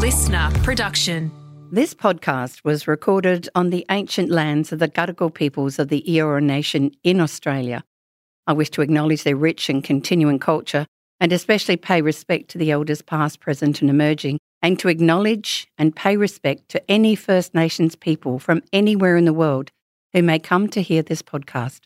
listener production. This podcast was recorded on the ancient lands of the Gadigal peoples of the Eora Nation in Australia. I wish to acknowledge their rich and continuing culture and especially pay respect to the elders past, present, and emerging, and to acknowledge and pay respect to any First Nations people from anywhere in the world who may come to hear this podcast.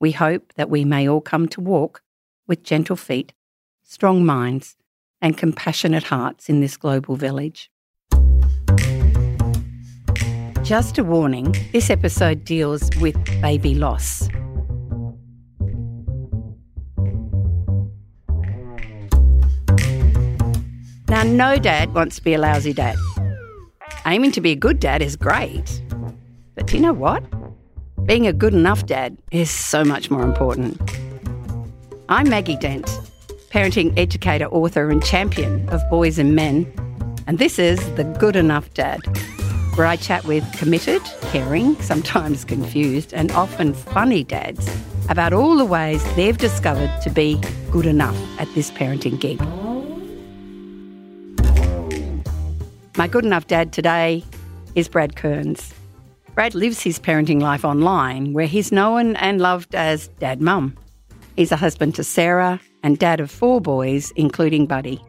We hope that we may all come to walk with gentle feet, strong minds, and compassionate hearts in this global village. Just a warning this episode deals with baby loss. Now, no dad wants to be a lousy dad. Aiming to be a good dad is great. But do you know what? Being a good enough dad is so much more important. I'm Maggie Dent, parenting educator, author, and champion of boys and men. And this is The Good Enough Dad, where I chat with committed, caring, sometimes confused, and often funny dads about all the ways they've discovered to be good enough at this parenting gig. My good enough dad today is Brad Kearns. Brad lives his parenting life online, where he's known and loved as Dad Mum. He's a husband to Sarah and dad of four boys, including Buddy,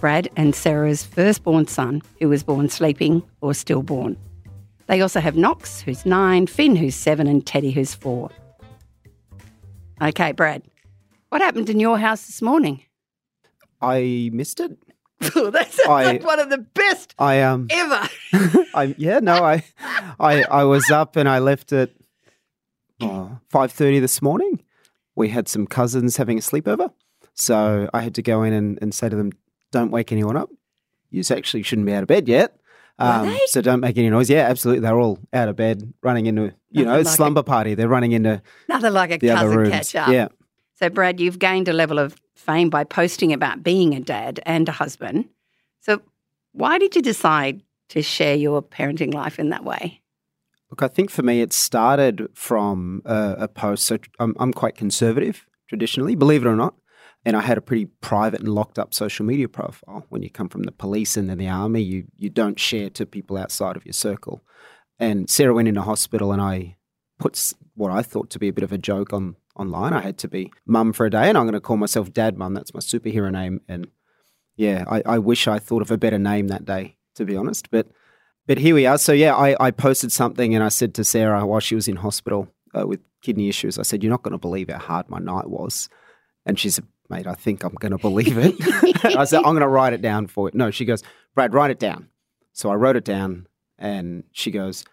Brad and Sarah's firstborn son, who was born sleeping or stillborn. They also have Knox, who's nine, Finn, who's seven, and Teddy, who's four. Okay, Brad, what happened in your house this morning? I missed it. that sounds I- like one of the best I um ever. I yeah, no, I I I was up and I left at five thirty this morning. We had some cousins having a sleepover. So I had to go in and, and say to them, Don't wake anyone up. You actually shouldn't be out of bed yet. Um, so don't make any noise. Yeah, absolutely. They're all out of bed, running into you know, Nothing like a- slumber party. They're running into Nothing like a cousin catch up. Yeah. So, Brad, you've gained a level of fame by posting about being a dad and a husband. So, why did you decide to share your parenting life in that way? Look, I think for me, it started from a, a post. So I'm, I'm quite conservative traditionally, believe it or not. And I had a pretty private and locked up social media profile. When you come from the police and then the army, you, you don't share to people outside of your circle. And Sarah went into hospital, and I put what I thought to be a bit of a joke on online. I had to be mum for a day, and I'm going to call myself Dad Mum. That's my superhero name. And yeah, I, I wish I thought of a better name that day, to be honest. But but here we are. So yeah, I, I posted something and I said to Sarah while she was in hospital uh, with kidney issues, I said, "You're not going to believe how hard my night was." And she said, "Mate, I think I'm going to believe it." I said, "I'm going to write it down for it." No, she goes, "Brad, write it down." So I wrote it down, and she goes,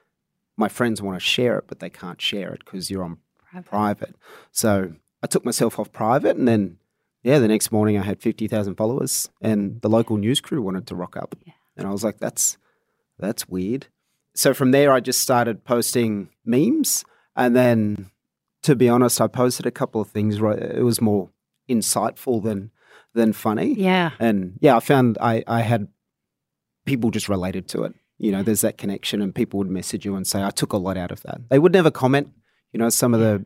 "My friends want to share it, but they can't share it because you're on private." So I took myself off private, and then yeah, the next morning I had fifty thousand followers, and the local news crew wanted to rock up, and I was like, "That's." That's weird. So from there, I just started posting memes. And then, to be honest, I posted a couple of things. Right, it was more insightful than than funny. Yeah. And yeah, I found I, I had people just related to it. You know, there's that connection, and people would message you and say, I took a lot out of that. They would never comment. You know, some of the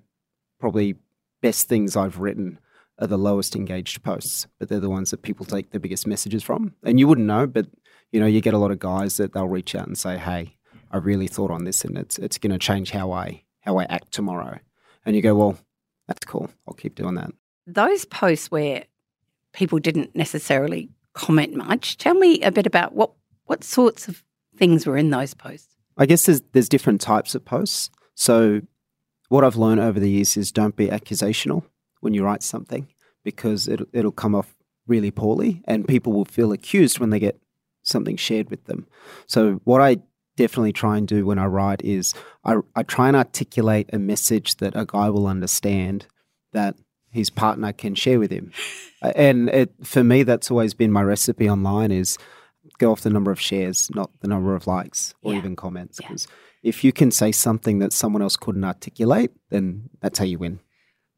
probably best things I've written are the lowest engaged posts, but they're the ones that people take the biggest messages from. And you wouldn't know, but you know, you get a lot of guys that they'll reach out and say, "Hey, I really thought on this, and it's it's going to change how I how I act tomorrow." And you go, "Well, that's cool. I'll keep doing that." Those posts where people didn't necessarily comment much, tell me a bit about what, what sorts of things were in those posts. I guess there's there's different types of posts. So what I've learned over the years is don't be accusational when you write something because it it'll come off really poorly and people will feel accused when they get something shared with them. So what I definitely try and do when I write is I, I try and articulate a message that a guy will understand that his partner can share with him. And it, for me, that's always been my recipe online is go off the number of shares, not the number of likes or Yeah. even comments. Yeah. If you can say something that someone else couldn't articulate, then that's how you win.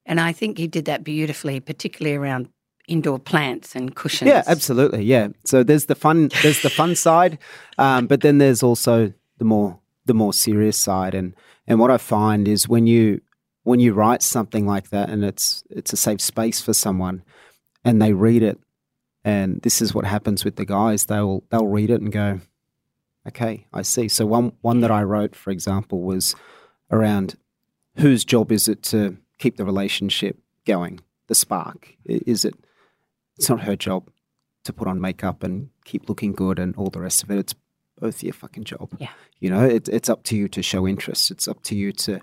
And I think you did that beautifully, particularly around indoor plants and cushions. Yeah, absolutely. Yeah. So there's the fun. There's the fun side, um, but then there's also the more the more serious side. And and what I find is when you when you write something like that, and it's it's a safe space for someone, and they read it, And this is what happens with the guys. They'll they'll read it and go, okay, I see. So one one that I wrote, for example, was around whose job is it to keep the relationship going, the spark? Is it? It's not her job to put on makeup and keep looking good and all the rest of it. It's both your fucking job. Yeah. You know, it, it's up to you to show interest. It's up to you to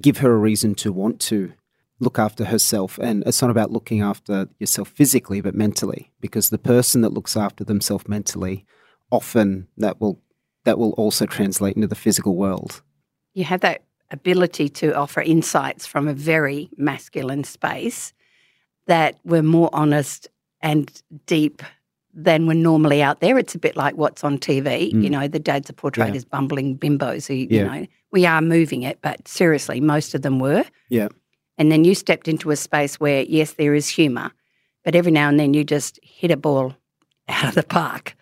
give her a reason to want to look after herself. And it's not about looking after yourself physically, but mentally, because the person that looks after themselves mentally, often that will that will also translate into the physical world. You have that ability to offer insights from a very masculine space that were more honest and deep than were normally out there. It's a bit like what's on TV. Mm. You know, the dads are portrayed Yeah. as bumbling bimbos who, you know, we are moving it, but seriously, most of them were. Yeah. And then you stepped into a space where, yes, there is humour, but every now and then you just hit a ball out of the park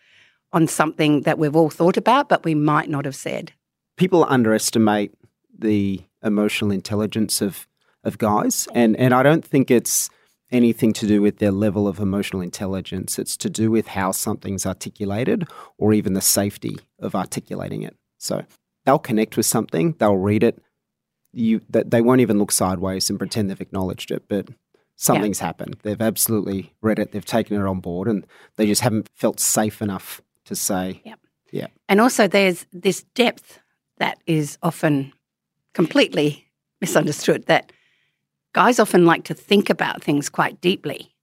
on something that we've all thought about, but we might not have said. People underestimate the emotional intelligence of of guys, and and I don't think it's anything to do with their level of emotional intelligence. It's to do with how something's articulated, or even the safety of articulating it. So they'll connect with something, they'll read it. You they won't even look sideways and pretend they've acknowledged it, but something's happened. They've absolutely read it, they've taken it on board, and they just haven't felt safe enough to say, Yep. Yeah. And also, there's this depth that is often completely misunderstood that guys often like to think about things quite deeply.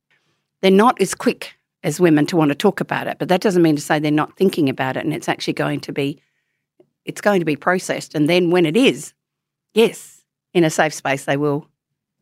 They're not as quick as women to want to talk about it, but that doesn't mean to say they're not thinking about it and it's actually going to be it's going to be processed and then when it is, yes, in a safe space they will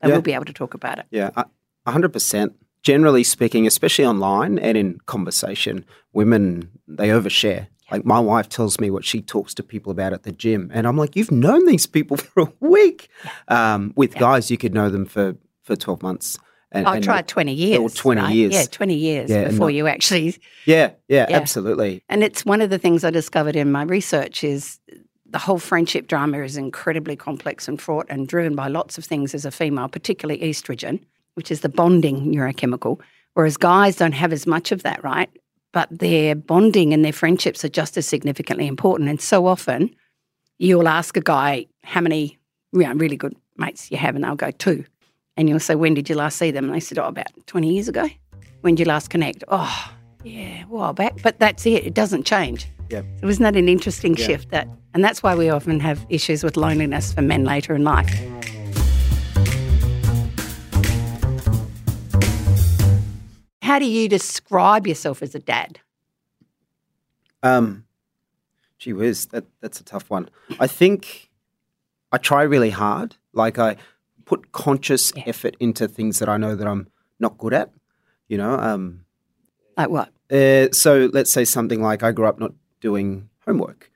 they Yeah. will be able to talk about it. Yeah, a- a hundred percent. Generally speaking, especially online and in conversation, women they overshare. Like my wife tells me what she talks to people about at the gym, and I'm like, "You've known these people for a week." Um, with guys, you could know them for for twelve months. And, I and- tried 20 years. 20 right? years. Yeah, 20 years Yeah, before not- you actually Yeah, yeah, Yeah. absolutely. And it's one of the things I discovered in my research is the whole friendship drama is incredibly complex and fraught and driven by lots of things as a female, particularly estrogen, which is the bonding neurochemical. Whereas guys don't have as much of that, right? But their bonding and their friendships are just as significantly important. And so often you'll ask a guy how many you know, really good mates you have, and they'll go two. And you'll say, When did you last see them? And they said, Oh, about 20 years ago. When did you last connect? Oh, yeah, a while back. But that's it, it doesn't change. Yep. So isn't that an interesting Yeah. shift? That, and that's why we often have issues with loneliness for men later in life. How do you describe yourself as a dad? Um, gee whiz, that that's a tough one. I think I try really hard. Like I put conscious Yeah. effort into things that I know that I'm not good at. You know, um, Like what? Uh, so let's say something like I grew up not doing homework,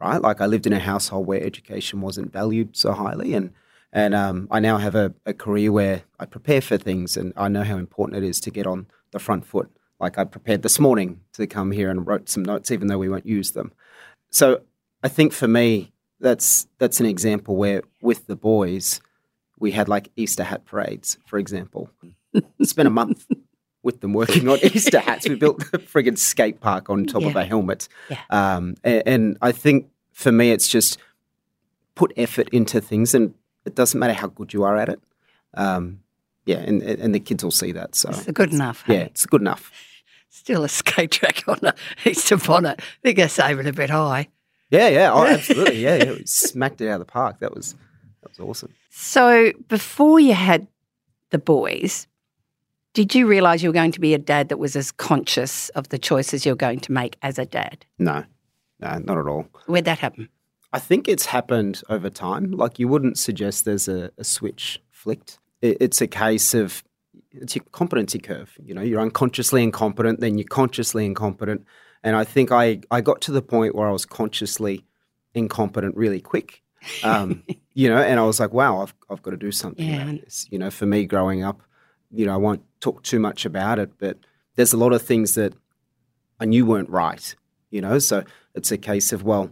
right? Like I lived in a household where education wasn't valued so highly, and and um, I now have a, a career where I prepare for things, and I know how important it is to get on the front foot. Like I prepared this morning to come here and wrote some notes, even though we won't use them. So I think for me, that's that's an example where with the boys, we had like Easter hat parades, for example. Spent a month with them working on Easter hats. We built the friggin' skate park on top of Yeah. a helmet. Yeah. Um, and, and I think for me, it's just put effort into things, and it doesn't matter how good you are at it. Um, yeah, and and the kids will see that. So It's good enough. yeah, hey? it's good enough. Still a skate track on a Easter bonnet. I think I save it a bit high. Yeah, yeah, oh, absolutely. Yeah, yeah, we smacked it out of the park. That was that was awesome. So before you had the boys, did you realise you were going to be a dad that was as conscious of the choices you're going to make as a dad? No, no, not at all. Where'd that happen? I think it's happened over time. Like you wouldn't suggest there's a, a switch flicked. It, it's a case of it's your competency curve. You know, you're unconsciously incompetent, then you're consciously incompetent. And I think I, I got to the point where I was consciously incompetent really quick. Um, you know, and I was like, wow, I've, I've got to do something Yeah. about this. You know, for me growing up, you know, I won't talk too much about it, but there's a lot of things that I knew weren't right, you know, so it's a case of, well,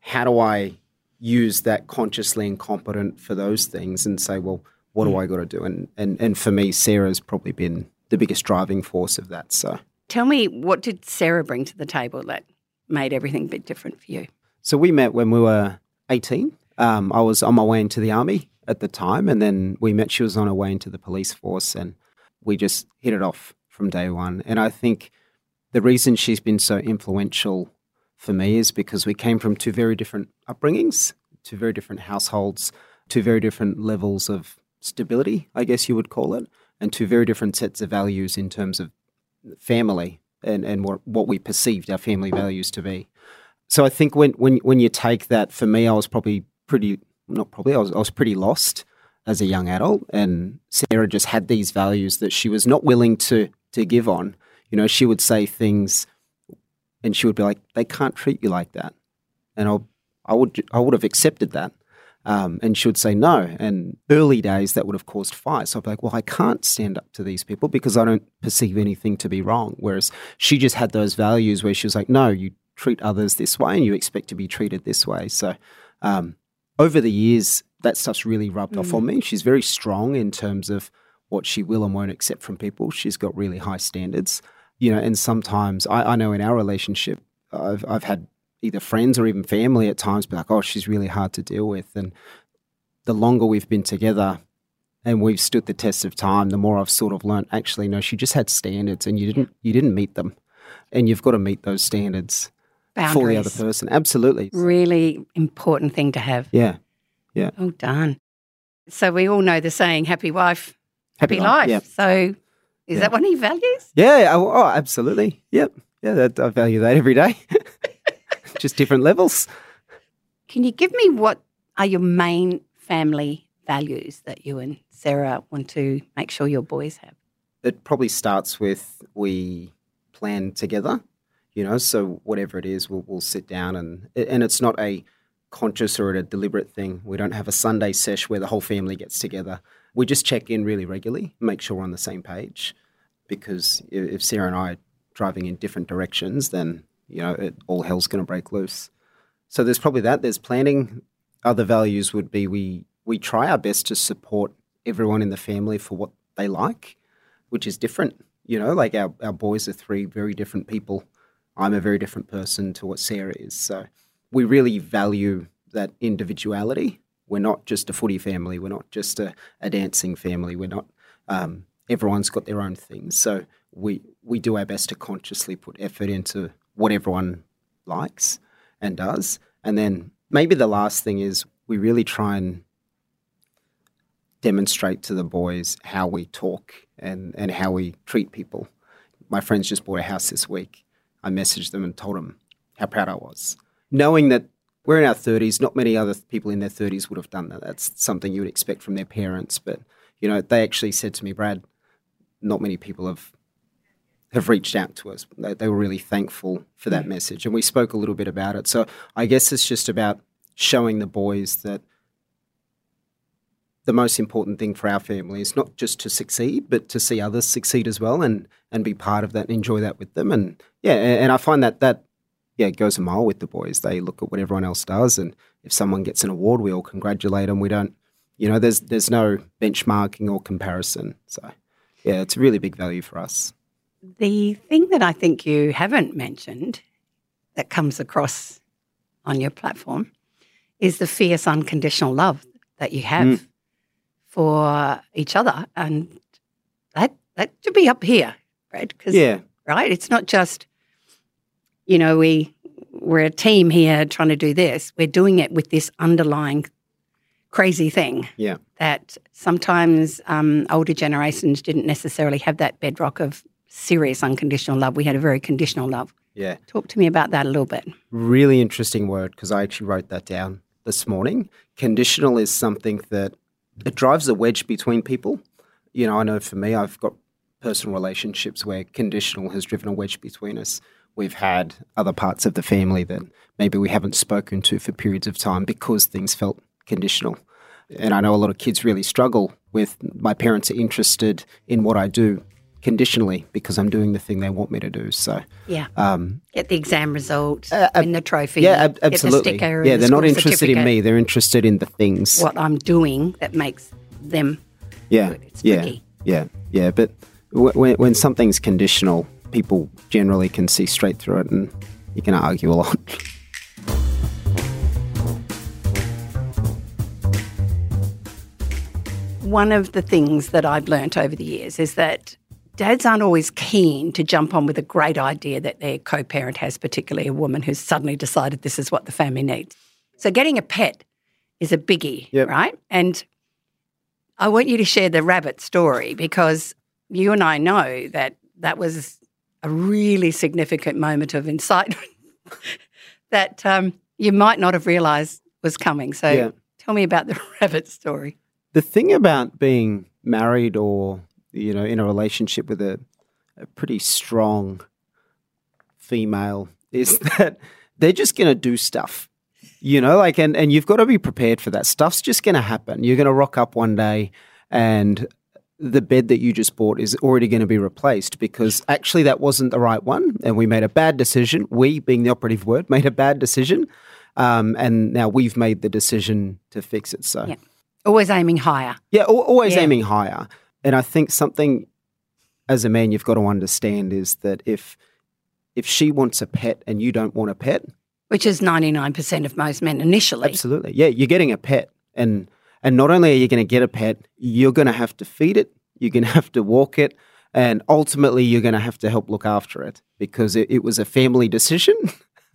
how do I use that consciously incompetent for those things and say, well, what do I got to do? And, and and for me, Sarah's probably been the biggest driving force of that. So tell me, what did Sarah bring to the table that made everything a bit different for you? So we met when we were 18. Um, I was on my way into the army at the time, and then we met. She was on her way into the police force, and we just hit it off from day one. And I think the reason she's been so influential for me is because we came from two very different upbringings, two very different households, two very different levels of stability, I guess you would call it, and two very different sets of values in terms of family and, and what, what we perceived our family values to be. So I think when, when, when you take that, for me, I was probably pretty, not probably, I was, I was pretty lost as a young adult. And Sarah just had these values that she was not willing to, to give on. You know, she would say things and she would be like, they can't treat you like that. And I'll, I would, I would have accepted that. Um, and she would say no. And early days, that would have caused fights. So I'd be like, well, I can't stand up to these people because I don't perceive anything to be wrong. Whereas she just had those values where she was like, no, you treat others this way and you expect to be treated this way. So um, over the years, that stuff's really rubbed mm. off on mm. me. She's very strong in terms of what she will and won't accept from people. She's got really high standards, you know. And sometimes I, I know in our relationship, I've I've had either friends or even family at times be like, "Oh, she's really hard to deal with." And the longer we've been together and we've stood the test of time, the more I've sort of learned. Actually, no, she just had standards, and you didn't you didn't meet them, and you've got to meet those standards Boundaries. for the other person. Absolutely, really important thing to have. Yeah, yeah. Oh, done. So we all know the saying, "Happy wife, happy, happy life." life. So is yeah. that one of your values? Yeah. Oh, oh, absolutely. Yep. Yeah, that, I value that every day. Just different levels. Can you give me what are your main family values that you and Sarah want to make sure your boys have? It probably starts with we plan together, you know, so whatever it is, we'll, we'll sit down and and it's not a conscious or a deliberate thing. We don't have a Sunday sesh where the whole family gets together. We just check in really regularly, make sure we're on the same page. Because if Sarah and I are driving in different directions, then you know it, all hell's going to break loose. So there's probably that. There's planning. Other values would be we we try our best to support everyone in the family for what they like, which is different. You know, like our, our boys are three very different people. I'm a very different person to what Sarah is. So we really value that individuality. We're not just a footy family. We're not just a, a dancing family. We're not. Um, everyone's got their own things. So we we do our best to consciously put effort into what everyone likes and does. And then maybe the last thing is we really try and demonstrate to the boys how we talk and, and how we treat people. My friends just bought a house this week. I messaged them and told them how proud I was knowing that we're in our 30s, not many other people in their 30s would have done that. That's something you would expect from their parents. But, you know, they actually said to me, Brad, not many people have have reached out to us. They, they were really thankful for that mm. message. And we spoke a little bit about it. So I guess it's just about showing the boys that the most important thing for our family is not just to succeed, but to see others succeed as well and, and be part of that and enjoy that with them. And yeah, and I find that that yeah, it goes a mile with the boys. They look at what everyone else does, and if someone gets an award, we all congratulate them. We don't, you know, there's there's no benchmarking or comparison. So, yeah, it's a really big value for us. The thing that I think you haven't mentioned that comes across on your platform is the fierce unconditional love that you have mm. for each other, and that that should be up here, Brad. Because yeah, right, it's not just you know, we we're a team here trying to do this. We're doing it with this underlying crazy thing. Yeah. That sometimes um, older generations didn't necessarily have that bedrock of serious unconditional love. We had a very conditional love. Yeah. Talk to me about that a little bit. Really interesting word because I actually wrote that down this morning. Conditional is something that it drives a wedge between people. You know, I know for me, I've got personal relationships where conditional has driven a wedge between us we've had other parts of the family that maybe we haven't spoken to for periods of time because things felt conditional. And I know a lot of kids really struggle with my parents are interested in what I do conditionally because I'm doing the thing they want me to do. So yeah, um, get the exam result, uh, win the trophy. Yeah, ab- absolutely. The yeah, they're the not interested in me. They're interested in the things what I'm doing that makes them. Yeah, yeah, yeah, yeah. But when when something's conditional, people generally can see straight through it and you can argue a lot. One of the things that I've learnt over the years is that dads aren't always keen to jump on with a great idea that their co parent has, particularly a woman who's suddenly decided this is what the family needs. So, getting a pet is a biggie, Yep. right? And I want you to share the rabbit story because you and I know that that was a really significant moment of insight that um, you might not have realised was coming. So, Yeah. tell me about the rabbit story. the thing about being married or you know in a relationship with a, a pretty strong female is that they're just going to do stuff you know like and, and you've got to be prepared for that stuff's just going to happen you're going to rock up one day and the bed that you just bought is already going to be replaced because actually that wasn't the right one and we made a bad decision we being the operative word made a bad decision um, and now we've made the decision to fix it so Yeah. Always aiming higher. yeah, al- always Yeah. aiming higher. And I think something as a man you've got to understand is that if if she wants a pet and you don't want a pet, which is 99% of most men initially. absolutely. Yeah, you're getting a pet and and not only are you going to get a pet, you're going to have to feed it, you're going to have to walk it, and ultimately you're going to have to help look after it because it, it was a family decision.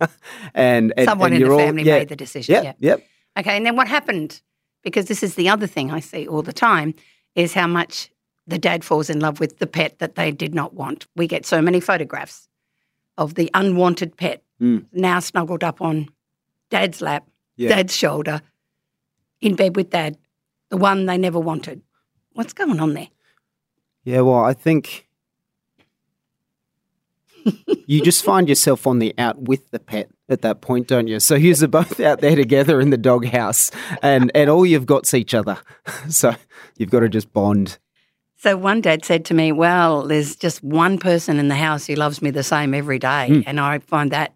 and, and Someone and in the all- family yeah, made the decision. Yeah, Yeah. yep. Okay, and then what happened? Because this is the other thing I see all the time is how much the dad falls in love with the pet that they did not want. We get so many photographs of the unwanted pet Mm. now snuggled up on dad's lap, Yeah. dad's shoulder, in bed with dad, the one they never wanted. What's going on there? Yeah, well, I think you just find yourself on the out with the pet at that point, don't you? So you're both out there together in the doghouse, and and all you've got's each other. So you've got to just bond. So one dad said to me, "Well, there's just one person in the house who loves me the same every day," Mm. and I find that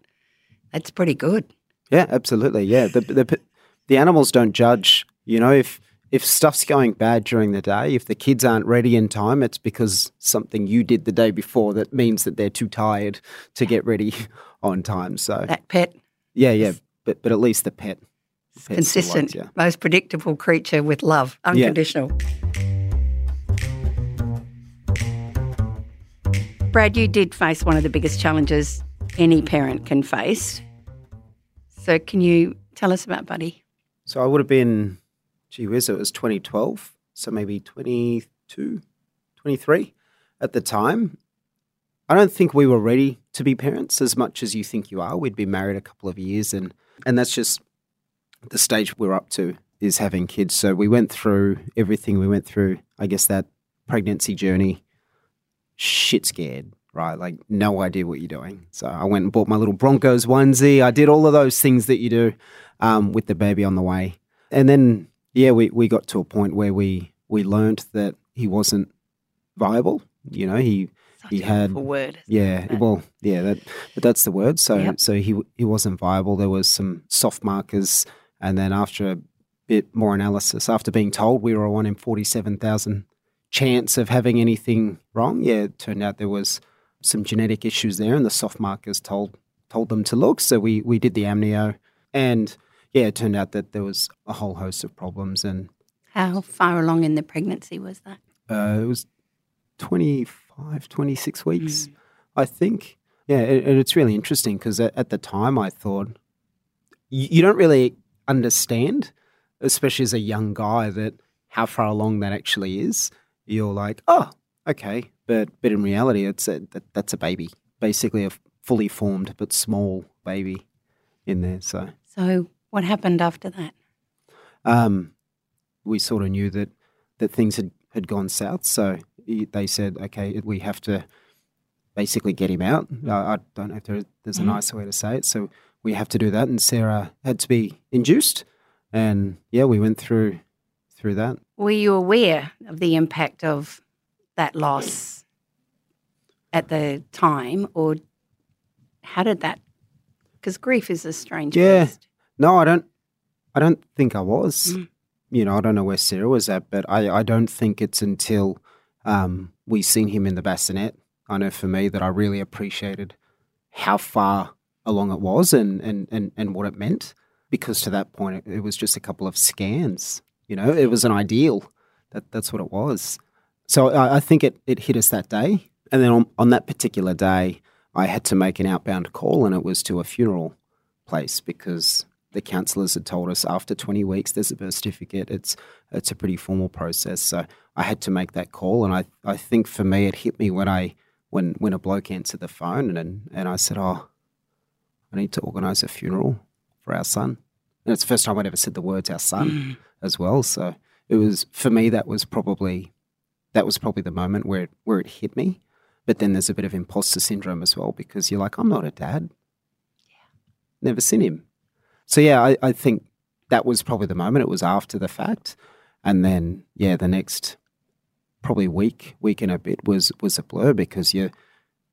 that's pretty good. Yeah, absolutely. Yeah, the the the animals don't judge. You know, if if stuff's going bad during the day, if the kids aren't ready in time, it's because something you did the day before that means that they're too tired to get ready on time. So That pet, yeah, yeah, but but at least the pet. consistent, most predictable creature with love, unconditional. Brad, you did face one of the biggest challenges any parent can face. So, can you tell us about Buddy? So I would have been, gee whiz, it was 2012. So maybe 22, 23 at the time. I don't think we were ready to be parents as much as you think you are. We'd been married a couple of years and, and that's just the stage we're up to is having kids. So we went through everything. We went through, I guess, that pregnancy journey, shit scared, right? Like no idea what you're doing. So I went and bought my little Broncos onesie. I did all of those things that you do um, with the baby on the way. And then, yeah, we, we got to a point where we, we learned that he wasn't viable. You know, he, Such He a had- word. yeah, that? well, yeah, that, but that's the word. So, Yep. so he he wasn't viable. There was some soft markers, and then after a bit more analysis, after being told we were on one in forty-seven thousand chance of having anything wrong, yeah, it turned out there was some genetic issues there, and the soft markers told told them to look. So we we did the amnio, and yeah, it turned out that there was a whole host of problems, and How far along in the pregnancy was that? uh, it was 25, 26 weeks, Mm. I think. Yeah, and and it's really interesting because at, at the time I thought you, you don't really understand, especially as a young guy, that how far along that actually is. You're like, oh, okay, but but in reality, it's a, that, that's a baby, basically a fully formed but small baby in there. So So, what happened after that? um, we sort of knew that that things had, had gone south. So they said, okay, we have to basically get him out. I, I don't know if there, there's a Mhm. nicer way to say it. So we have to do that, and Sarah had to be induced, and yeah, we went through through that. Were you aware of the impact of that loss at the time, or how did that? Because grief is a strange Yeah. beast. No, I don't. I don't think I was. Mm. You know, I don't know where Sarah was at, but I, I don't think it's until um, we seen him in the bassinet I know for me that I really appreciated how far along it was and, and, and, and what it meant. Because to that point, it, it was just a couple of scans. You know, it was an ideal. That, that's what it was. So I, I think it, it hit us that day. And then on, on that particular day, I had to make an outbound call, and it was to a funeral place because the counsellors had told us after 20 weeks there's a birth certificate. It's it's a pretty formal process. So I had to make that call, and I I think for me it hit me when I when when a bloke answered the phone and and I said, oh, I need to organise a funeral for our son. And it's the first time I'd ever said the words our son mm. As well. So it was for me that was probably that was probably the moment where where it hit me. But then there's a bit of imposter syndrome as well because you're like, I'm not a dad. Yeah. Never seen him. So yeah, I, I think that was probably the moment. It was after the fact. And then yeah, the next probably week, week and a bit was was a blur because you're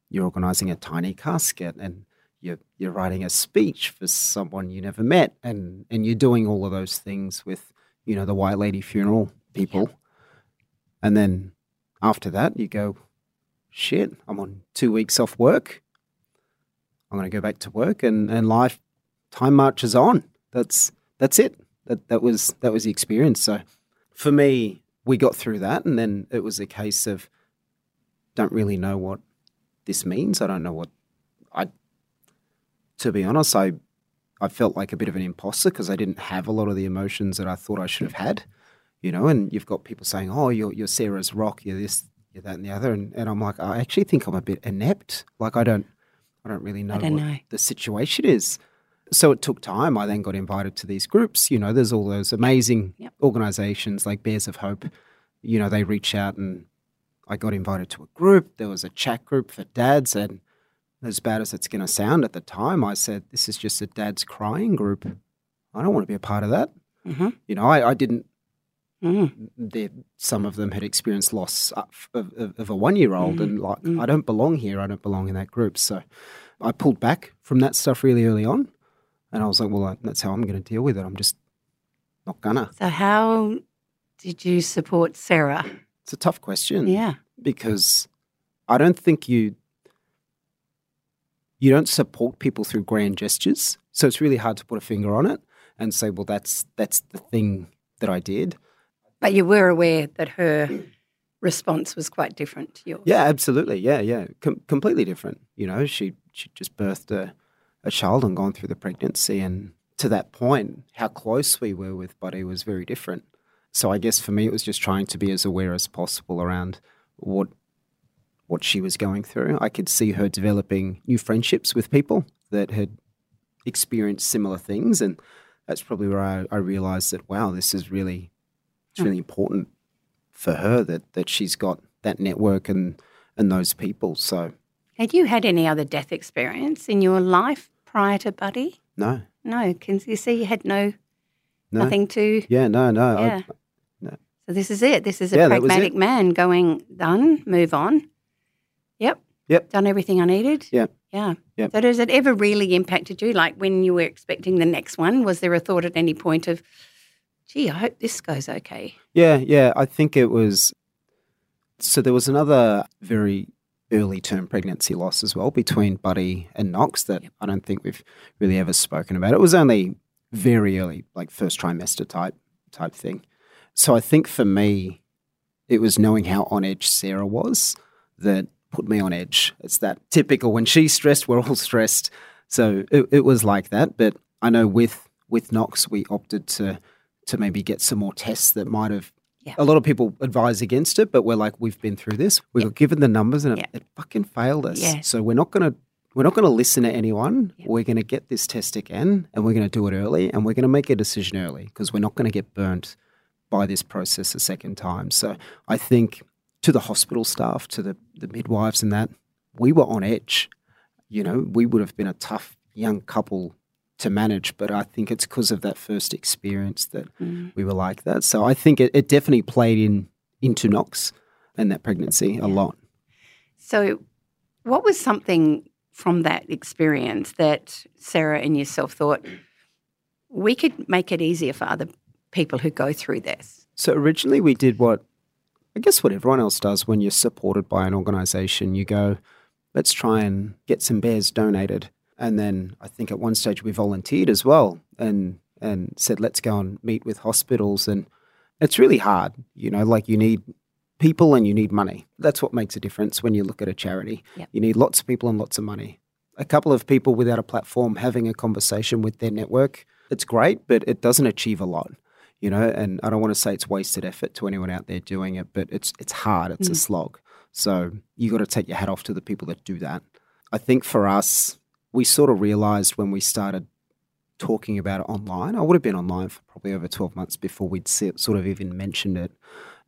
you're organising a tiny casket and you're you're writing a speech for someone you never met and and you're doing all of those things with you know the white lady funeral people. And then after that you go shit i'm on two weeks off work. I'm going to go back to work and and life time marches on. That's that's it. That that was that was the experience. So for me we got through that and then it was a case of don't really know what this means. I don't know what i to be honest, I I felt like a bit of an imposter because I didn't have a lot of the emotions that I thought I should have had. You know, and you've got people saying, "Oh, you're you're Sarah's rock. You're this, you're that, and the other," and, and I'm like, I actually think I'm a bit inept. Like I don't, I don't really know don't what know. the situation is. So it took time. I then got invited to these groups. You know, there's all those amazing Yep. organizations like Bears of Hope. You know, they reach out and I got invited to a group. There was a chat group for dads, and as bad as it's going to sound at the time, I said, This is just a dad's crying group. I don't want to be a part of that. Mhm. You know, I, I didn't, Mm. some of them had experienced loss of, of, of a one year old, Mm, and like, mm. I don't belong here. I don't belong in that group. So I pulled back from that stuff really early on. And I was like, Well, that's how I'm going to deal with it. I'm just not gonna. So how did you support Sarah? It's a tough question. Yeah. because I don't think you you don't support people through grand gestures. So it's really hard to put a finger on it and say, well, that's that's the thing that I did. But you were aware that her response was quite different to yours. Yeah, absolutely. Yeah, yeah, Com- completely different. You know, she she just birthed a, a child and gone through the pregnancy, and to that point, how close we were with Buddy was very different. So I guess for me, it was just trying to be as aware as possible around what what she was going through. I could see her developing new friendships with people that had experienced similar things, and that's probably where I, I realized that wow, this is really it's really important for her that that she's got that network and and those people. So Had you had any other death experience in your life prior to Buddy? no, No. Can you see you had no, no, nothing to. yeah, no, no, I- no. So this is it. This is a Yeah, pragmatic man going, done, move on. Yep. Yep. Done everything I needed. Yeah. Yeah. Yep. So has it ever really impacted you? Like when you were expecting the next one, was there a thought at any point of, gee, I hope this goes okay? Yeah, yeah. I think it was. So there was another very early term pregnancy loss as well between Buddy and Knox that I don't think we've really ever spoken about. It was only very early, like first trimester type type thing. So I think for me, it was knowing how on edge Sarah was that put me on edge. It's that typical when she's stressed, we're all stressed. So it, it was like that. But I know with with Knox, we opted to to maybe get some more tests that might have. Yeah. A lot of people advise against it, but we're like, we've been through this. We were given the numbers, and it, Yeah. it fucking failed us. Yeah. So we're not gonna we're not gonna listen to anyone. Yeah. We're gonna get this test again, and we're gonna do it early, and we're gonna make a decision early because we're not gonna get burnt by this process a second time. So I think to the hospital staff, to the, the midwives and that, we were on edge. You know, we would have been a tough young couple to manage, but I think it's because of that first experience that Mm. we were like that. So I think it, it definitely played in into Knox and that pregnancy a lot. So, what was something from that experience that Sarah and yourself thought we could make it easier for other people who go through this? So originally we did what I guess what everyone else does when you're supported by an organization, you go, let's try and get some bears donated. And then I think at one stage we volunteered as well and and said, let's go and meet with hospitals. And it's really hard, you know, like you need people and you need money. That's what makes a difference when you look at a charity. Yep. You need lots of people and lots of money. A couple of people without a platform having a conversation with their network, it's great, but it doesn't achieve a lot. You know, and I don't want to say it's wasted effort to anyone out there doing it, but it's it's hard, it's a mm. slog. So you got to take your hat off to the people that do that. I think for us, we sort of realized when we started talking about it online. I would have been online for probably over 12 months before we'd see, sort of even mentioned it,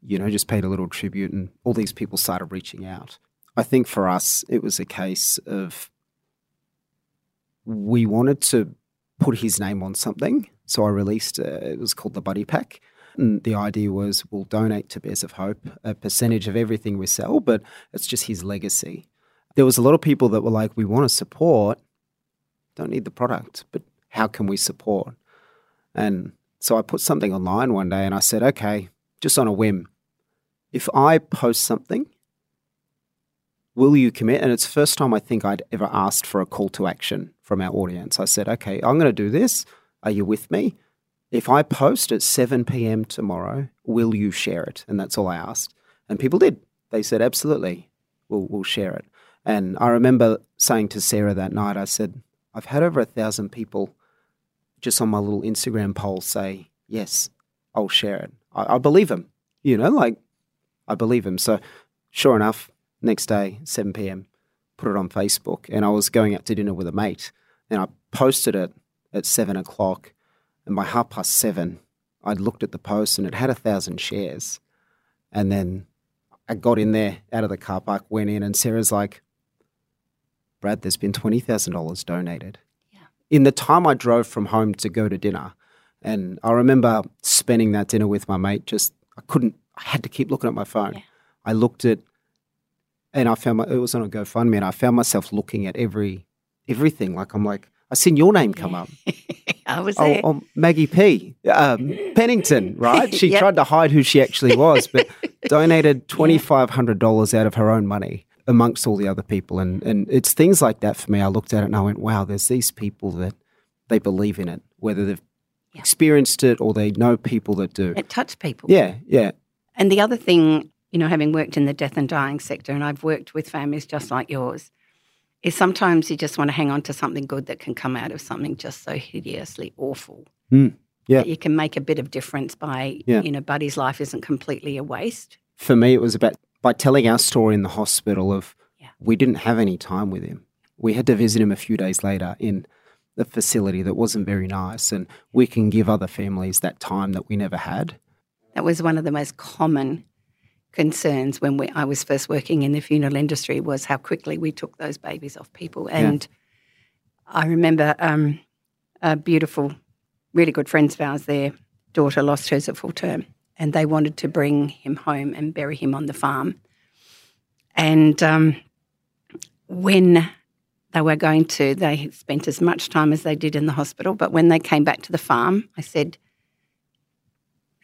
you know, just paid a little tribute and all these people started reaching out. I think for us, it was a case of we wanted to put his name on something. So I released, uh, it was called the Buddy Pack. And the idea was we'll donate to Bears of Hope a percentage of everything we sell, but it's just his legacy. There was a lot of people that were like, we want to support, don't need the product, but how can we support? And so I put something online one day and I said, okay, just on a whim, if I post something, will you commit? And it's the first time I think I'd ever asked for a call to action from our audience. I said, okay, I'm going to do this. Are you with me? If I post at 7 p.m. tomorrow, will you share it? And that's all I asked. And people did. They said, absolutely, we'll, we'll share it. And I remember saying to Sarah that night, I said, I've had over a thousand people just on my little Instagram poll say, yes, I'll share it. I, I believe him, you know, like I believe him. So sure enough, next day, 7 p.m., put it on Facebook. And I was going out to dinner with a mate and I posted it at seven o'clock. And by half past seven, I'd looked at the post and it had a thousand shares. And then I got in there out of the car park, went in, and Sarah's like, Brad, there's been $20,000 donated. Yeah. In the time I drove from home to go to dinner, and I remember spending that dinner with my mate, just, I couldn't, I had to keep looking at my phone. Yeah. I looked at, and I found my, it was on a GoFundMe, and I found myself looking at every, everything. Like, I'm like, I seen your name come up. I was Oh, there. oh, Maggie P. Um, Pennington, right? She Yep. tried to hide who she actually was, but donated twenty five hundred dollars out of her own money amongst all the other people, and and it's things like that for me. I looked at it and I went, "Wow, there's these people that they believe in it, whether they've Yeah. experienced it or they know people that do." It touched people. Yeah, yeah, And the other thing, you know, having worked in the death and dying sector, and I've worked with families just like yours, is sometimes you just want to hang on to something good that can come out of something just so hideously awful. Mm, yeah. That you can make a bit of difference by, Yeah. you know, Buddy's life isn't completely a waste. For me, it was about by telling our story in the hospital of Yeah. we didn't have any time with him. We had to visit him a few days later in the facility that wasn't very nice, and we can give other families that time that we never had. That was one of the most common concerns when we, I was first working in the funeral industry was how quickly we took those babies off people. And I remember um, a beautiful, really good friends of ours, their daughter lost hers at full term, and they wanted to bring him home and bury him on the farm. And um, when they were going to, they spent as much time as they did in the hospital. But when they came back to the farm, I said,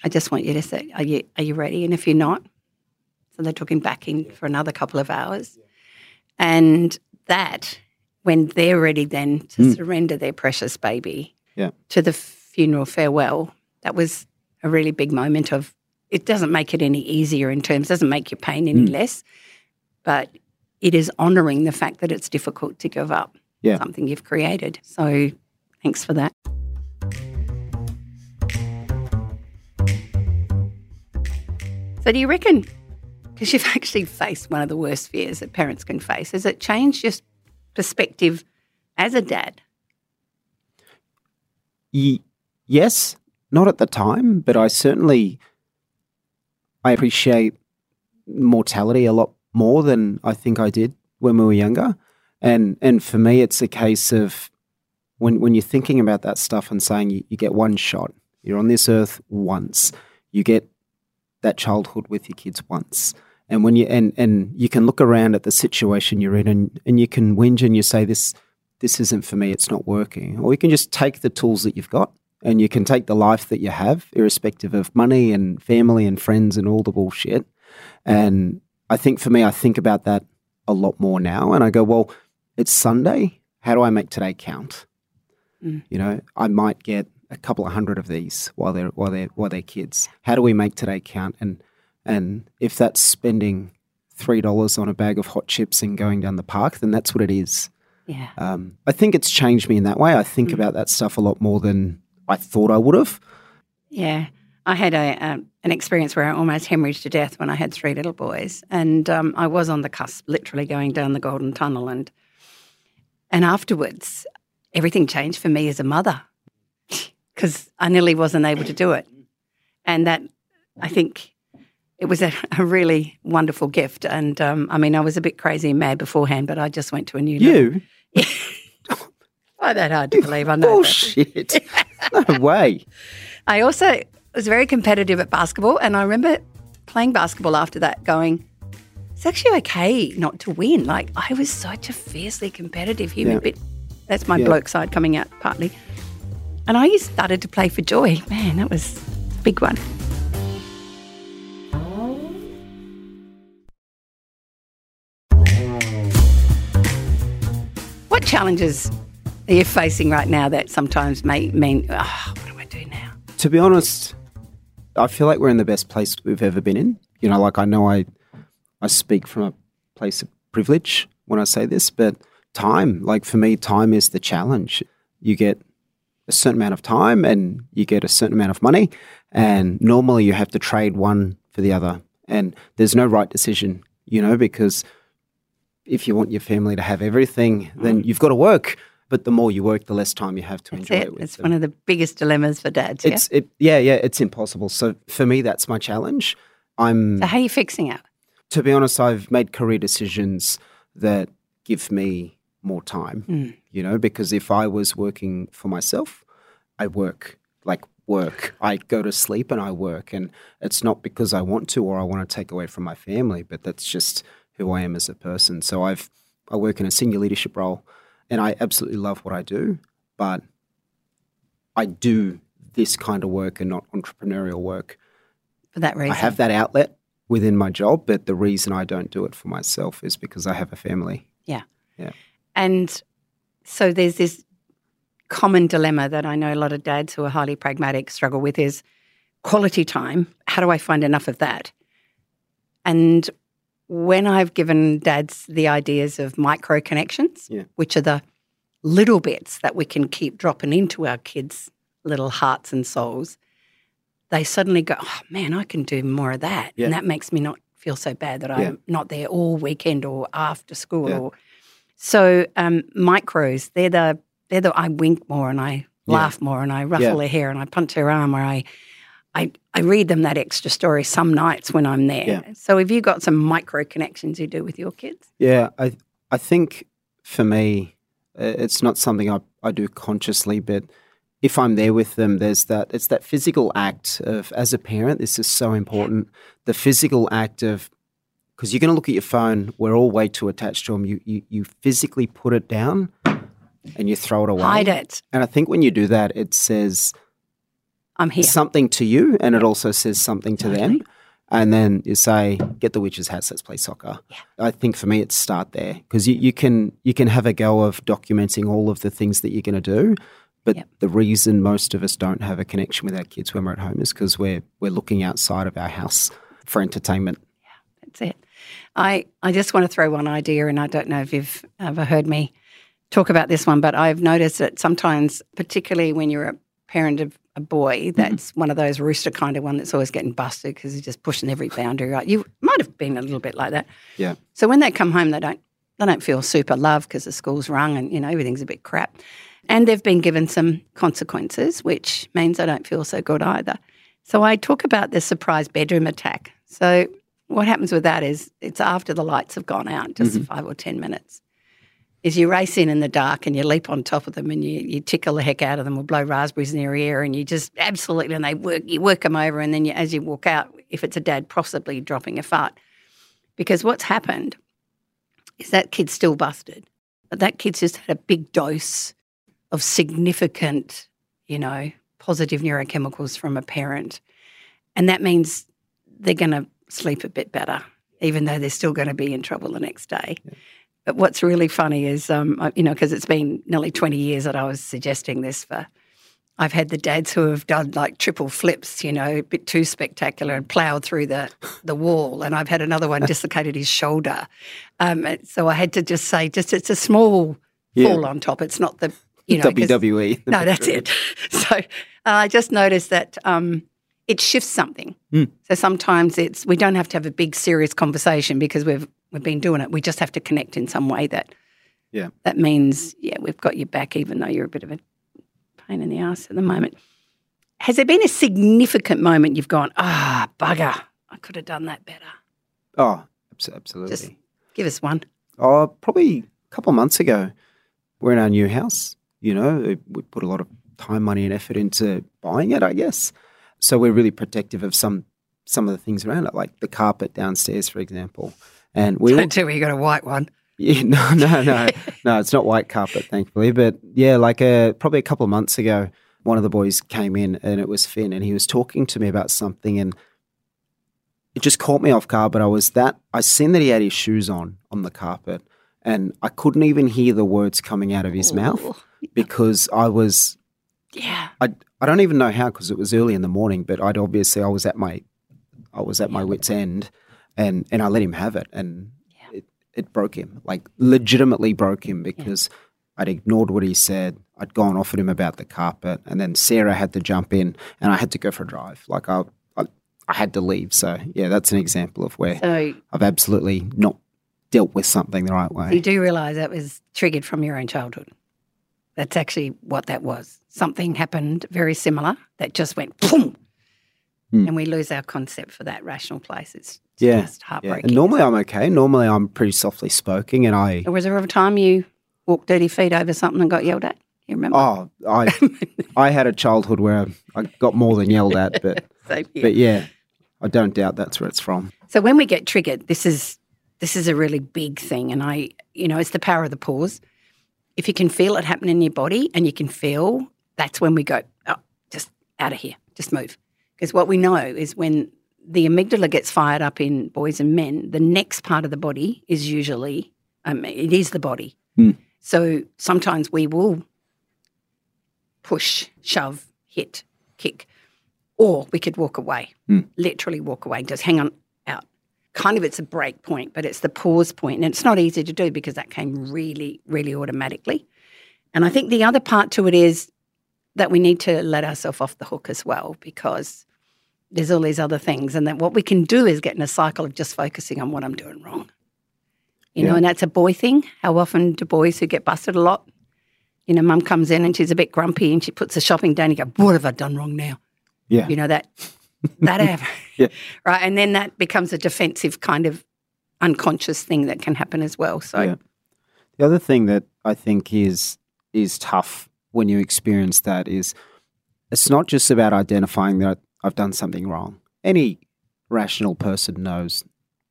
I just want you to say, are you, are you ready? And if you're not, so they took him back in for another couple of hours. And that, when they're ready then to hmm. surrender their precious baby Yeah. to the funeral farewell, that was a really big moment of, it doesn't make it any easier in terms, doesn't make your pain any hmm. less, but it is honouring the fact that it's difficult to give up Yeah. something you've created. So thanks for that. So do you reckon, because you've actually faced one of the worst fears that parents can face, has it changed your perspective as a dad? Yes, not at the time, but I certainly I appreciate mortality a lot more than I think I did when we were younger. And and for me, it's a case of when when you're thinking about that stuff and saying you, you get one shot, you're on this earth once, you get that childhood with your kids once. And when you and and you can look around at the situation you're in and, and you can whinge and you say this this isn't for me, it's not working. Or you can just take the tools that you've got and you can take the life that you have, irrespective of money and family and friends and all the bullshit, And I think for me, I think about that a lot more now. And I go, well, it's Sunday. How do I make today count? Mm. You know, I might get a couple of hundred of these while they're while they're while they're kids. How do we make today count? And and if that's spending three dollars on a bag of hot chips and going down the park, then that's what it is. Yeah. Um, I think it's changed me in that way. I think Mm. about that stuff a lot more than I thought I would have. Yeah. I had a um, an experience where I almost hemorrhaged to death when I had three little boys, and um, I was on the cusp, literally going down the golden tunnel, and and afterwards, everything changed for me as a mother because I nearly wasn't able to do it, and that I think it was a, a really wonderful gift. And um, I mean, I was a bit crazy and mad beforehand, but I just went to a new level. You Why that hard to believe? I know. bullshit. no way. I also was very competitive at basketball, and I remember playing basketball after that, going, "It's actually okay not to win." Like I was such a fiercely competitive human, Yeah. but that's my Yeah. bloke side coming out partly. And I started to play for joy. Man, that was a big one. Challenges you're you facing right now that sometimes may mean, oh, what do I do now? To be honest, I feel like we're in the best place we've ever been in. You know, like I know I I speak from a place of privilege when I say this, but time, like for me, time is the challenge. You get a certain amount of time and you get a certain amount of money, and normally you have to trade one for the other. And there's no right decision, you know, because if you want your family to have everything, then you've got to work. But the more you work, the less time you have to Mm. That's enjoy it. it It's them. one of the biggest dilemmas for dads. Yeah. It's it, yeah, yeah, it's impossible. So for me, that's my challenge. I'm so how are you fixing it? to be honest, I've made career decisions that give me more time. Mm. You know, because if I was working for myself, I work like work. I go to sleep and I work, and it's not because I want to or I want to take away from my family, but that's just who I am as a person. So I've I work in a senior leadership role, and I absolutely love what I do, but I do this kind of work and not entrepreneurial work. For that reason, I have that outlet within my job, but the reason I don't do it for myself is because I have a family. Yeah. Yeah. And so there's this common dilemma that I know a lot of dads who are highly pragmatic struggle with is quality time. How do I find enough of that? And when I've given dads the ideas of micro connections, Yeah. which are the little bits that we can keep dropping into our kids' little hearts and souls, they suddenly go, oh, man, I can do more of that. Yeah. And that makes me not feel so bad that Yeah. I'm not there all weekend or after school. Or So um, micros, they're the, they're the, I wink more and I laugh more and I ruffle their hair and I punch their arm or I, I, I read them that extra story some nights when I'm there. Yeah. So have you got some micro connections you do with your kids? Yeah, I I think for me, it's not something I, I do consciously, but if I'm there with them, there's that it's that physical act of as a parent. This is so important. The physical act of because you're going to look at your phone. We're all way too attached to them. You you you physically put it down and you throw it away. Hide it. And I think when you do that, it says I'm here. something to you, and it also says something to them. And then you say, "Get the witch's hats. Let's play soccer." Yeah. I think for me, it's start there because you, you can you can have a go of documenting all of the things that you're going to do, but Yep. the reason most of us don't have a connection with our kids when we're at home is because we're we're looking outside of our house for entertainment. Yeah, that's it. I, I just want to throw one idea, and I don't know if you've ever heard me talk about this one, but I've noticed that sometimes, particularly when you're a parent of a boy, mm-hmm. that's one of those rooster kind of one that's always getting busted because he's just pushing every boundary. Right? You might have been a little bit like that. Yeah. So when they come home, they don't they don't feel super loved because the school's rung and you know everything's a bit crap, and they've been given some consequences, which means they don't feel so good either. So I talk about the surprise bedroom attack. So what happens with that is it's after the lights have gone out, just mm-hmm. five or ten minutes. Is you race in in the dark and you leap on top of them and you, you tickle the heck out of them or blow raspberries in their ear and you just absolutely and they work you work them over and then you, as you walk out, if it's a dad, possibly dropping a fart, because what's happened is that kid's still busted, but that kid's just had a big dose of significant, you know, positive neurochemicals from a parent, and that means they're going to sleep a bit better, even though they're still going to be in trouble the next day. Yeah. But what's really funny is, um, you know, because it's been nearly 20 years that I was suggesting this for. I've had the dads who have done like triple flips, you know, a bit too spectacular and ploughed through the, the wall. And I've had another one dislocated his shoulder. Um, so I had to just say, just it's a small yeah. fall on top. It's not the, you know. WWE. No, that's it. So uh, I just noticed that um, it shifts something. Mm. So sometimes it's, we don't have to have a big serious conversation because we've we've been doing it. We just have to connect in some way that yeah. That means, yeah, we've got your back, even though you're a bit of a pain in the ass at the moment. Has there been a significant moment you've gone, ah, bugger, I could have done that better? Oh, absolutely. Just give us one. Oh, probably a couple of months ago. We're in our new house. You know, we put a lot of time, money, and effort into buying it, I guess. So we're really protective of some some of the things around it, like the carpet downstairs, for example. And we don't tell me you got a white one. Yeah, no, no, no, no. It's not white carpet, thankfully. But yeah, like a, uh, probably a couple of months ago, one of the boys came in and it was Finn, and he was talking to me about something, and it just caught me off guard. But I was that I seen that he had his shoes on on the carpet, and I couldn't even hear the words coming out of his Ooh. mouth because I was. Yeah. I I don't even know how because it was early in the morning, but I'd obviously I was at my I was at my wits end and and I let him have it, and yeah. it, it broke him, like legitimately broke him because yeah. I'd ignored what he said. I'd gone off at him about the carpet, and then Sarah had to jump in, and I had to go for a drive. Like I, I, I had to leave. So yeah, that's an example of where so, I've absolutely not dealt with something the right way. You do realise that was triggered from your own childhood. That's actually what that was. Something happened very similar that just went boom, mm. and we lose our concept for that rational place. It's yeah, just heartbreaking. Yeah. And normally I'm okay. Normally I'm pretty softly spoken, and I. was there ever a time you walked dirty feet over something and got yelled at? You remember? Oh, I I had a childhood where I got more than yelled at, but but yeah, I don't doubt that's where it's from. So when we get triggered, this is this is a really big thing, and I you know it's the power of the pause. If you can feel it happen in your body, and you can feel, that's when we go, oh, just out of here, just move. Because what we know is when the amygdala gets fired up in boys and men, the next part of the body is usually, um, it is the body. Mm. So sometimes we will push, shove, hit, kick, or we could walk away, mm. literally walk away, just hang on. Kind of it's a break point, but it's the pause point. And it's not easy to do because that came really, really automatically. And I think the other part to it is that we need to let ourselves off the hook as well because there's all these other things. And that what we can do is get in a cycle of just focusing on what I'm doing wrong. You yeah. know, and that's a boy thing. How often do boys who get busted a lot, you know, mum comes in and she's a bit grumpy and she puts the shopping down and you go, what have I done wrong now? Yeah. You know, that, that, yeah. right. And then that becomes a defensive kind of unconscious thing that can happen as well. So yeah. the other thing that I think is, is tough when you experience that is it's not just about identifying that I've done something wrong. Any rational person knows,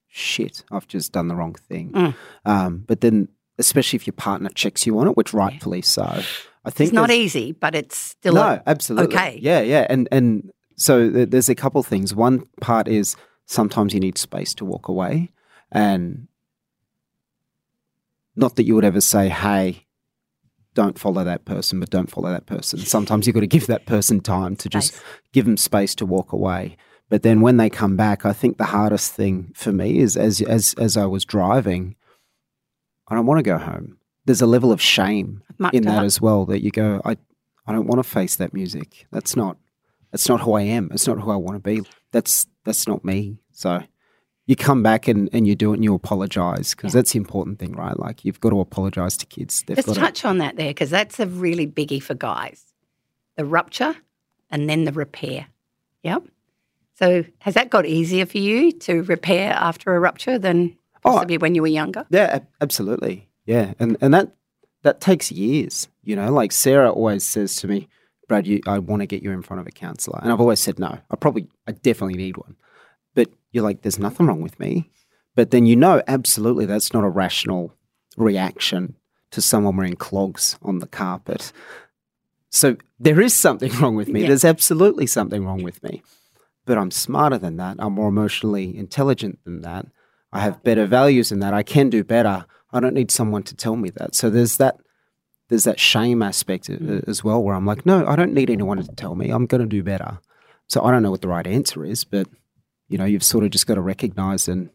shit, I've just done the wrong thing. Mm. Um, but then, especially if your partner checks you on it, which rightfully so, I think it's not easy, but it's still no, absolutely okay. Yeah, yeah, and and so there's a couple things. One part is sometimes you need space to walk away, and not that you would ever say, "Hey, don't follow that person, but don't follow that person. Sometimes you've got to give that person time to just give them space to walk away. But then when they come back, I think the hardest thing for me is as as as I was driving, I don't want to go home. There's a level of shame in that as well that you go, I I don't want to face that music. That's not that's not who I am. It's not who I want to be. That's that's not me. So you come back and, and you do it and you apologize because yeah. that's the important thing, right? Like you've got to apologize to kids. They've Just touch to... on that there because that's a really biggie for guys the rupture and then the repair. Yep. So has that got easier for you to repair after a rupture than oh, possibly oh, when you were younger? Yeah, absolutely. Yeah. And, and that, that takes years. You know, like Sarah always says to me, Brad, you, I want to get you in front of a counselor. And I've always said no. I probably, I definitely need one but you're like, there's nothing wrong with me. But then you know, absolutely, that's not a rational reaction to someone wearing clogs on the carpet. So there is something wrong with me. Yeah. There's absolutely something wrong with me. but I'm smarter than that. I'm more emotionally intelligent than that. I have better values than that. I can do better. I don't need someone to tell me that. So there's that there's that shame aspect mm. as well where I'm like, no, I don't need anyone to tell me. I'm going to do better. So I don't know what the right answer is, but you know, you've sort of just got to recognize and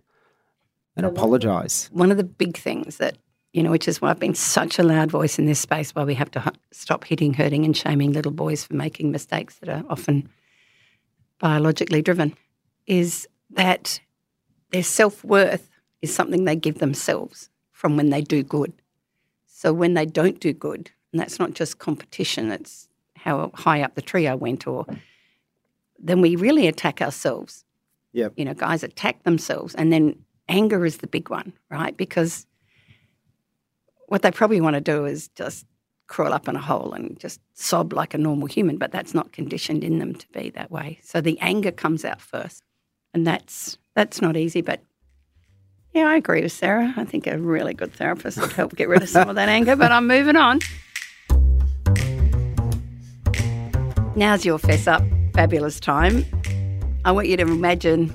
and apologize. One of the big things that you know, which is why I've been such a loud voice in this space, why we have to stop hitting, hurting, and shaming little boys for making mistakes that are often biologically driven, is that their self worth is something they give themselves from when they do good. So when they don't do good, and that's not just competition, it's how high up the tree I went, or then we really attack ourselves. Yeah. You know, guys attack themselves. And then anger is the big one, right? Because what they probably want to do is just crawl up in a hole and just sob like a normal human, but that's not conditioned in them to be that way. So the anger comes out first. And that's that's not easy, but yeah, I agree with Sarah. I think a really good therapist would help get rid of some of that anger, but I'm moving on. Now's your fess up, fabulous time. I want you to imagine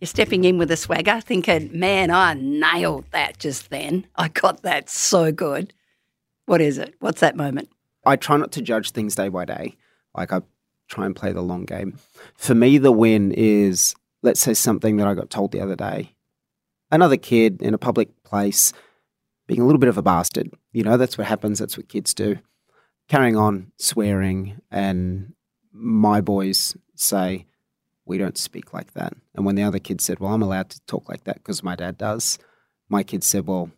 you're stepping in with a swagger, thinking, man, I nailed that just then. I got that so good. What is it? What's that moment? I try not to judge things day by day. Like I try and play the long game. For me, the win is, let's say, something that I got told the other day another kid in a public place being a little bit of a bastard. You know, that's what happens. That's what kids do. Carrying on swearing, and my boys say, We don't speak like that. And when the other kid said, Well, I'm allowed to talk like that because my dad does, my kid said, Well,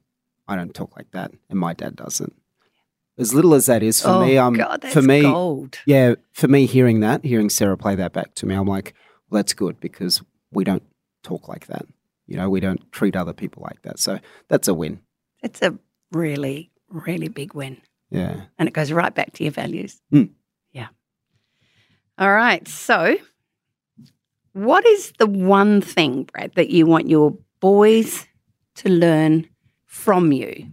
I don't talk like that, and my dad doesn't. As little as that is for oh, me, I'm God, for me, gold. yeah, for me, hearing that, hearing Sarah play that back to me, I'm like, well, that's good because we don't talk like that. You know, we don't treat other people like that. So that's a win. It's a really, really big win. Yeah. And it goes right back to your values. Mm. Yeah. All right. So, what is the one thing, Brad, that you want your boys to learn from you?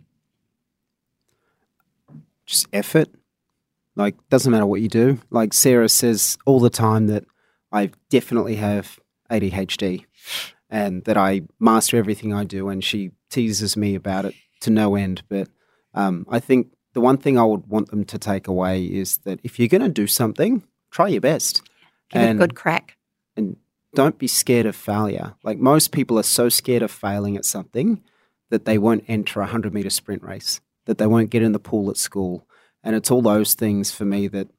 Just effort. Like, doesn't matter what you do. Like Sarah says all the time that I definitely have ADHD and that I master everything I do. And she teases me about it to no end. But um, I think the one thing I would want them to take away is that if you're going to do something, try your best. Give and, it a good crack. And don't be scared of failure. Like most people are so scared of failing at something that they won't enter a 100 meter sprint race, that they won't get in the pool at school. And it's all those things for me that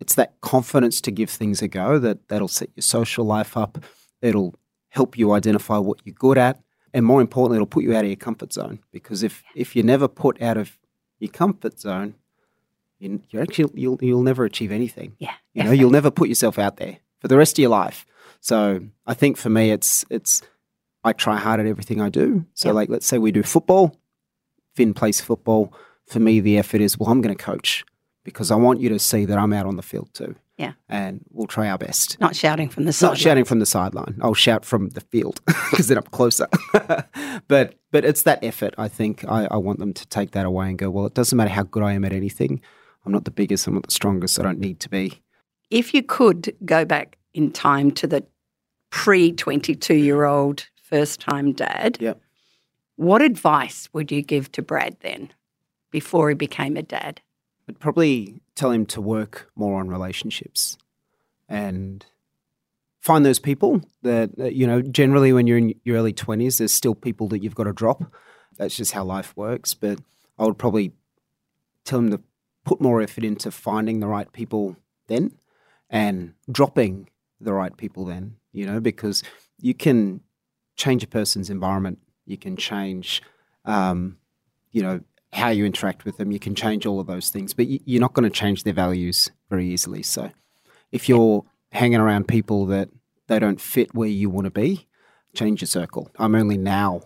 it's that confidence to give things a go that that'll set your social life up. It'll help you identify what you're good at, and more importantly, it'll put you out of your comfort zone. Because if if you're never put out of your comfort zone, you, are actually you'll you'll never achieve anything. Yeah, you know, you'll never put yourself out there for the rest of your life. So I think for me, it's it's I try hard at everything I do. So like, let's say we do football. Finn plays football. For me, the effort is well, I'm going to coach because I want you to see that I'm out on the field too. Yeah. And we'll try our best. Not shouting from the sideline. Not shouting from the sideline. I'll shout from the field because then I'm closer. but but it's that effort. I think I, I want them to take that away and go, well, it doesn't matter how good I am at anything. I'm not the biggest. I'm not the strongest. I don't need to be. If you could go back in time to the pre 22 year old first time dad, yep. what advice would you give to Brad then before he became a dad? I'd probably tell him to work more on relationships and find those people that, you know, generally when you're in your early 20s, there's still people that you've got to drop. That's just how life works. But I would probably tell him to put more effort into finding the right people then and dropping the right people then, you know, because you can change a person's environment, you can change, um, you know, how you interact with them. You can change all of those things, but you're not going to change their values very easily. So if you're hanging around people that they don't fit where you want to be, change your circle. I'm only now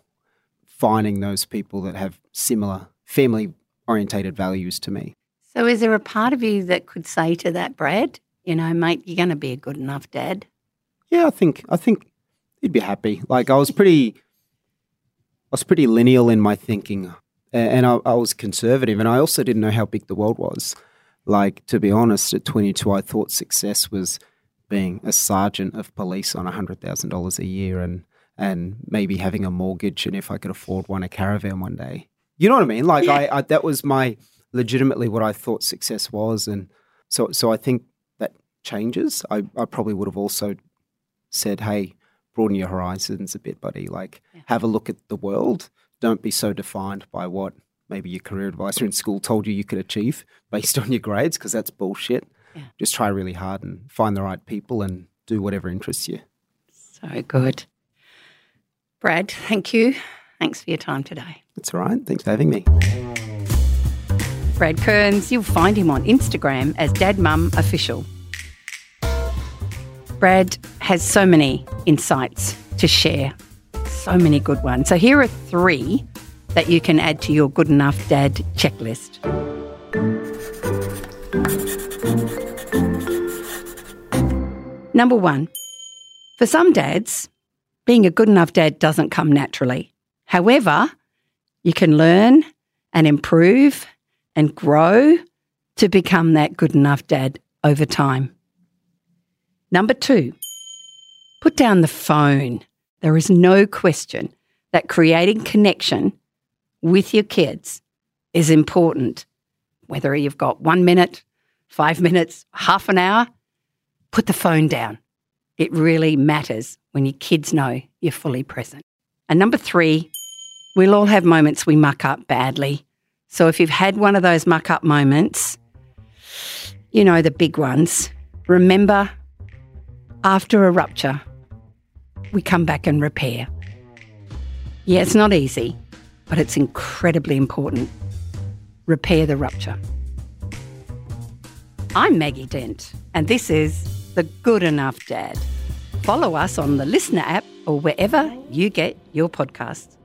finding those people that have similar family orientated values to me. So is there a part of you that could say to that Brad, you know, mate, you're going to be a good enough dad? Yeah, I think I think he'd be happy. Like I was pretty I was pretty lineal in my thinking and I, I, was conservative, and I also didn't know how big the world was. Like to be honest, at 22, I thought success was being a sergeant of police on $100,000 a year and, and maybe having a mortgage and if I could afford one, a caravan one day. You know what I mean? Like, Yeah. I, I, that was my legitimately what I thought success was. And so, so I think that changes. I, I probably would have also said, hey, broaden your horizons a bit, buddy. Like, Yeah. have a look at the world. Don't be so defined by what maybe your career advisor in school told you you could achieve based on your grades, because that's bullshit. Yeah. Just try really hard and find the right people and do whatever interests you. So good. Brad, thank you. Thanks for your time today. That's all right. Thanks for having me. Brad Kearns, you'll find him on Instagram as Dad Mum Official. Brad has so many insights to share, so many good ones. So here are three that you can add to your good enough dad checklist. Number one, for some dads, being a good enough dad doesn't come naturally. However, you can learn and improve and grow to become that good enough dad over time. Number two, put down the phone. There is no question that creating connection with your kids is important. Whether you've got one minute, five minutes, half an hour, put the phone down. It really matters when your kids know you're fully present. And number three, we'll all have moments we muck up badly. So if you've had one of those muck up moments, you know, the big ones, remember after a rupture, we come back and repair. Yeah, it's not easy, but it's incredibly important. Repair the rupture. I'm Maggie Dent, and this is The Good Enough Dad. Follow us on the LiSTNR app or wherever you get your podcasts.